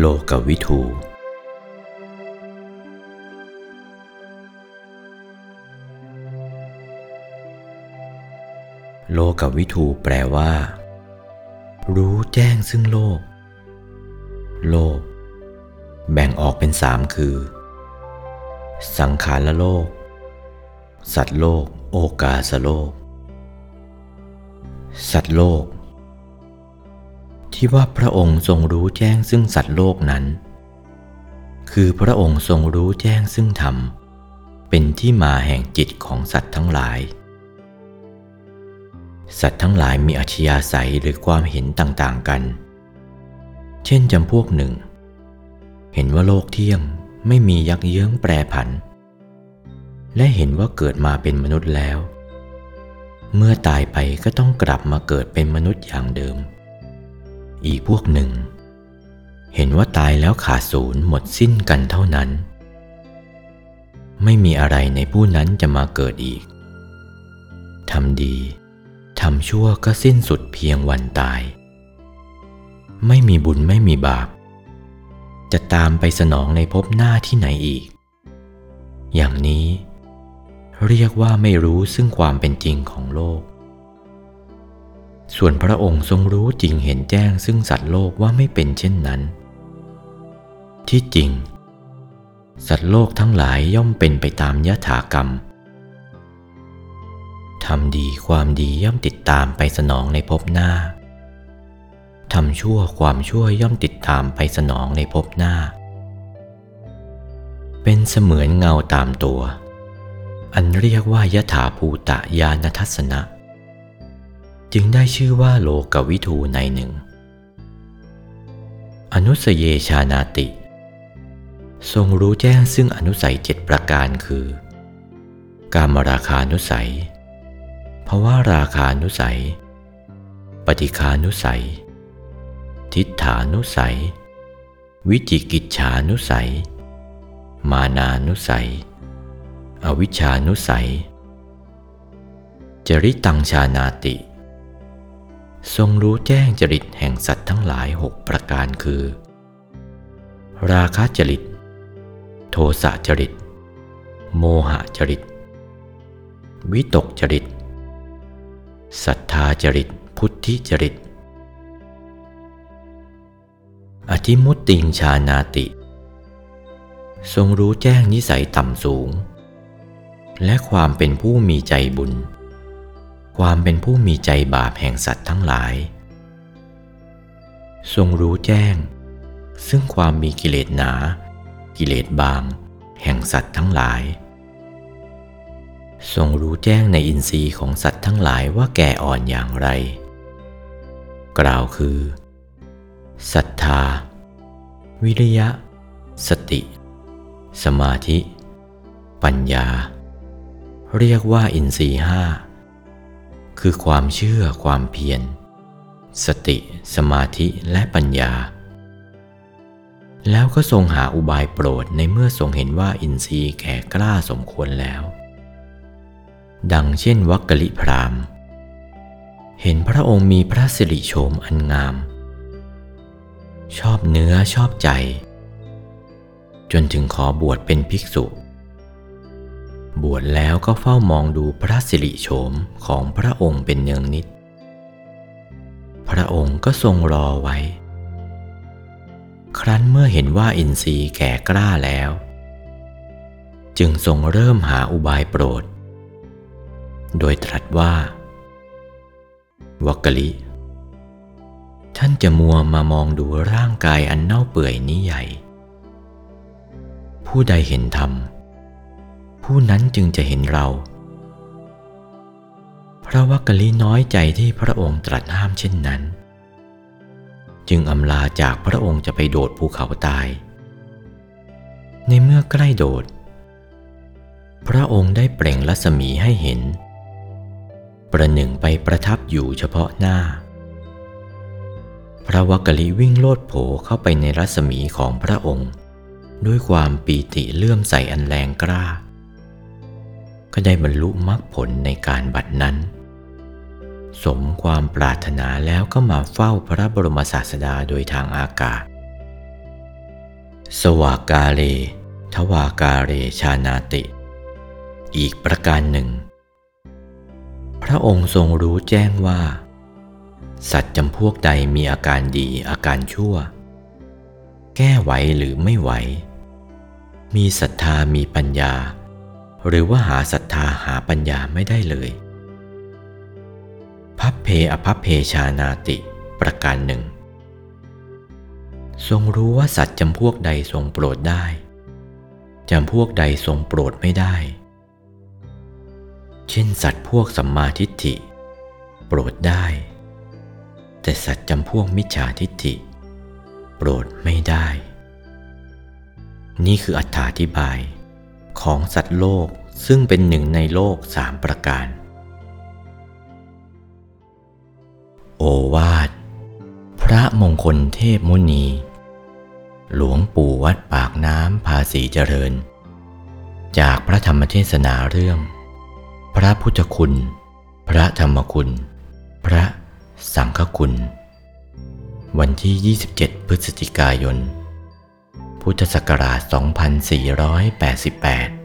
โลกวิทูโลกวิทูแปลว่า รู้แจ้งซึ่งโลก โลก แบ่งออกเป็นสามคือ สังขารโลก สัตว์โลก โอกาสโลก สัตว์โลก ที่ว่าพระองค์ทรงรู้แจ้งซึ่งสัตว์โลกนั้น คือพระองค์ทรงรู้แจ้งซึ่งธรรม เป็นที่มาแห่งจิตของสัตว์ทั้งหลาย สัตว์ทั้งหลายมีอัธยาศัยหรือความเห็นต่างๆกัน เช่นจำพวกหนึ่ง เห็นว่าโลกเที่ยงไม่มียักเยื้องแปรผัน และเห็นว่าเกิดมาเป็นมนุษย์แล้ว เมื่อตายไปก็ต้องกลับมาเกิดเป็นมนุษย์อย่างเดิม อีกพวกหนึ่ง เห็นว่าตายแล้วขาดศูนย์หมดสิ้นกันเท่านั้น ไม่มีอะไรในผู้นั้นจะมาเกิดอีกทำดีทำชั่วก็สิ้นสุดเพียงวันตาย ไม่มีบุญไม่มีบาป จะตามไปสนองในภพหน้าที่ไหนอีก อย่างนี้ เรียกว่าไม่รู้ซึ่งความเป็นจริงของโลก ส่วนพระองค์ทรงรู้จริงเห็นแจ้งซึ่งสัตว์โลกว่าไม่เป็นเช่นนั้น ที่จริง สัตว์โลกทั้งหลายย่อมเป็นไปตามยถากรรมทำดีความดีย่อมติดตามไปสนองในภพหน้า ทำชั่วความชั่วย่อมติดตามไปสนองในภพหน้า เป็นเสมือนเงาตามตัว อันเรียกว่ายถาภูตะยานทัศนะ จึงได้ชื่อว่าโลกวิทูในหนึ่ง อนุสเยชานาติ ทรงรู้แจ้งซึ่งอนุสัยเจ็ดประการคือ กามราคานุสัยภาวะราคานุสัย ปฏิคานุสัย ทิฏฐานุสัย วิจิกิจฉานุสัย มานานุสัย อวิชชานุสัย จริตังชานาติ ทรงรู้แจ้งจริตแห่งสัตว์ทั้งหลายหกประการคือ ราคะจริต โทสะจริต โมหะจริต วิตกจริตศรัทธาจริต พุทธิจริต อธิมุตติงชานาติ ทรงรู้แจ้งนิสัยต่ำสูง และความเป็นผู้มีใจบุญ ความเป็นผู้มีใจบาปแห่งสัตว์ทั้งหลาย ทรงรู้แจ้ง ซึ่งความมีกิเลสหนา กิเลสบาง แห่งสัตว์ทั้งหลาย ทรงรู้แจ้งในอินทรีย์ของสัตว์ทั้งหลายว่าแก่อ่อนอย่างไร กล่าวคือศรัทธา วิริยะ สติ สมาธิ ปัญญา เรียกว่าอินทรีย์ห้า คือความเชื่อความเพียร สติ สมาธิและปัญญา แล้วก็ทรงหาอุบายโปรดในเมื่อทรงเห็นว่าอินทรีย์แก่กล้าสมควรแล้ว ดังเช่นวักกะลิพราม เห็นพระองค์มีพระสิริโฉมอันงาม ชอบเนื้อชอบใจ จนถึงขอบวชเป็นภิกษุ บวชแล้วก็เฝ้ามองดูพระสิริโฉมของพระองค์เป็นเนืองนิด พระองค์ก็ทรงรอไว้ ครั้นเมื่อเห็นว่าอินทรีย์แก่กล้าแล้ว จึงทรงเริ่มหาอุบายโปรด โดยตรัสว่า วักกะลิ ท่านจะมัวมามองดูร่างกายอันเน่าเปื่อยนี้ใหญ่ ผู้ใดเห็นธรรม ผู้นั้นจึงจะเห็นเรา พระวักกะลิน้อยใจที่พระองค์ตรัสห้ามเช่นนั้น จึงอำลาจากพระองค์จะไปโดดภูเขาตาย ในเมื่อใกล้โดด พระองค์ได้เปล่งรัศมีให้เห็น ประหนึ่งไปประทับอยู่เฉพาะหน้า พระวักกลิวิ่งโลดโผเข้าไปในรัศมีของพระองค์ด้วยความปีติเลื่อมใสอันแรงกล้า ก็ได้บรรลุมรรคผลในการบัดนั้น สมความปรารถนาแล้วก็มาเฝ้าพระบรมศาสดาโดยทางอากาศ สวากาเล ทวากาเรชานาติ อีกประการหนึ่ง พระองค์ทรงรู้แจ้งว่า สัตว์จำพวกใดมีอาการดีอาการชั่ว แก้ไหวหรือไม่ไหว มีศรัทธามีปัญญา หรือว่าหาศรัทธาหาปัญญาไม่ได้เลย พัพเพอภัพเพชานาติประการหนึ่ง ทรงรู้ว่าสัตว์จำพวกใดทรงโปรดได้จำพวกใดทรงโปรดไม่ได้ เช่นสัตว์พวกสัมมาทิฏฐิ โปรดได้ แต่สัตว์จำพวกมิจฉาทิฏฐิ โปรดไม่ได้ นี่คืออธิบาย ของสัตว์โลกซึ่งเป็นหนึ่งในโลกสามประการ โอวาท พระมงคลเทพมุนี หลวงปู่วัดปากน้ำภาษีเจริญ จากพระธรรมเทศนาเรื่อง พระพุทธคุณ พระธรรมคุณ พระสังฆคุณ วันที่ 27 พฤศจิกายน พุทธศักราช 2488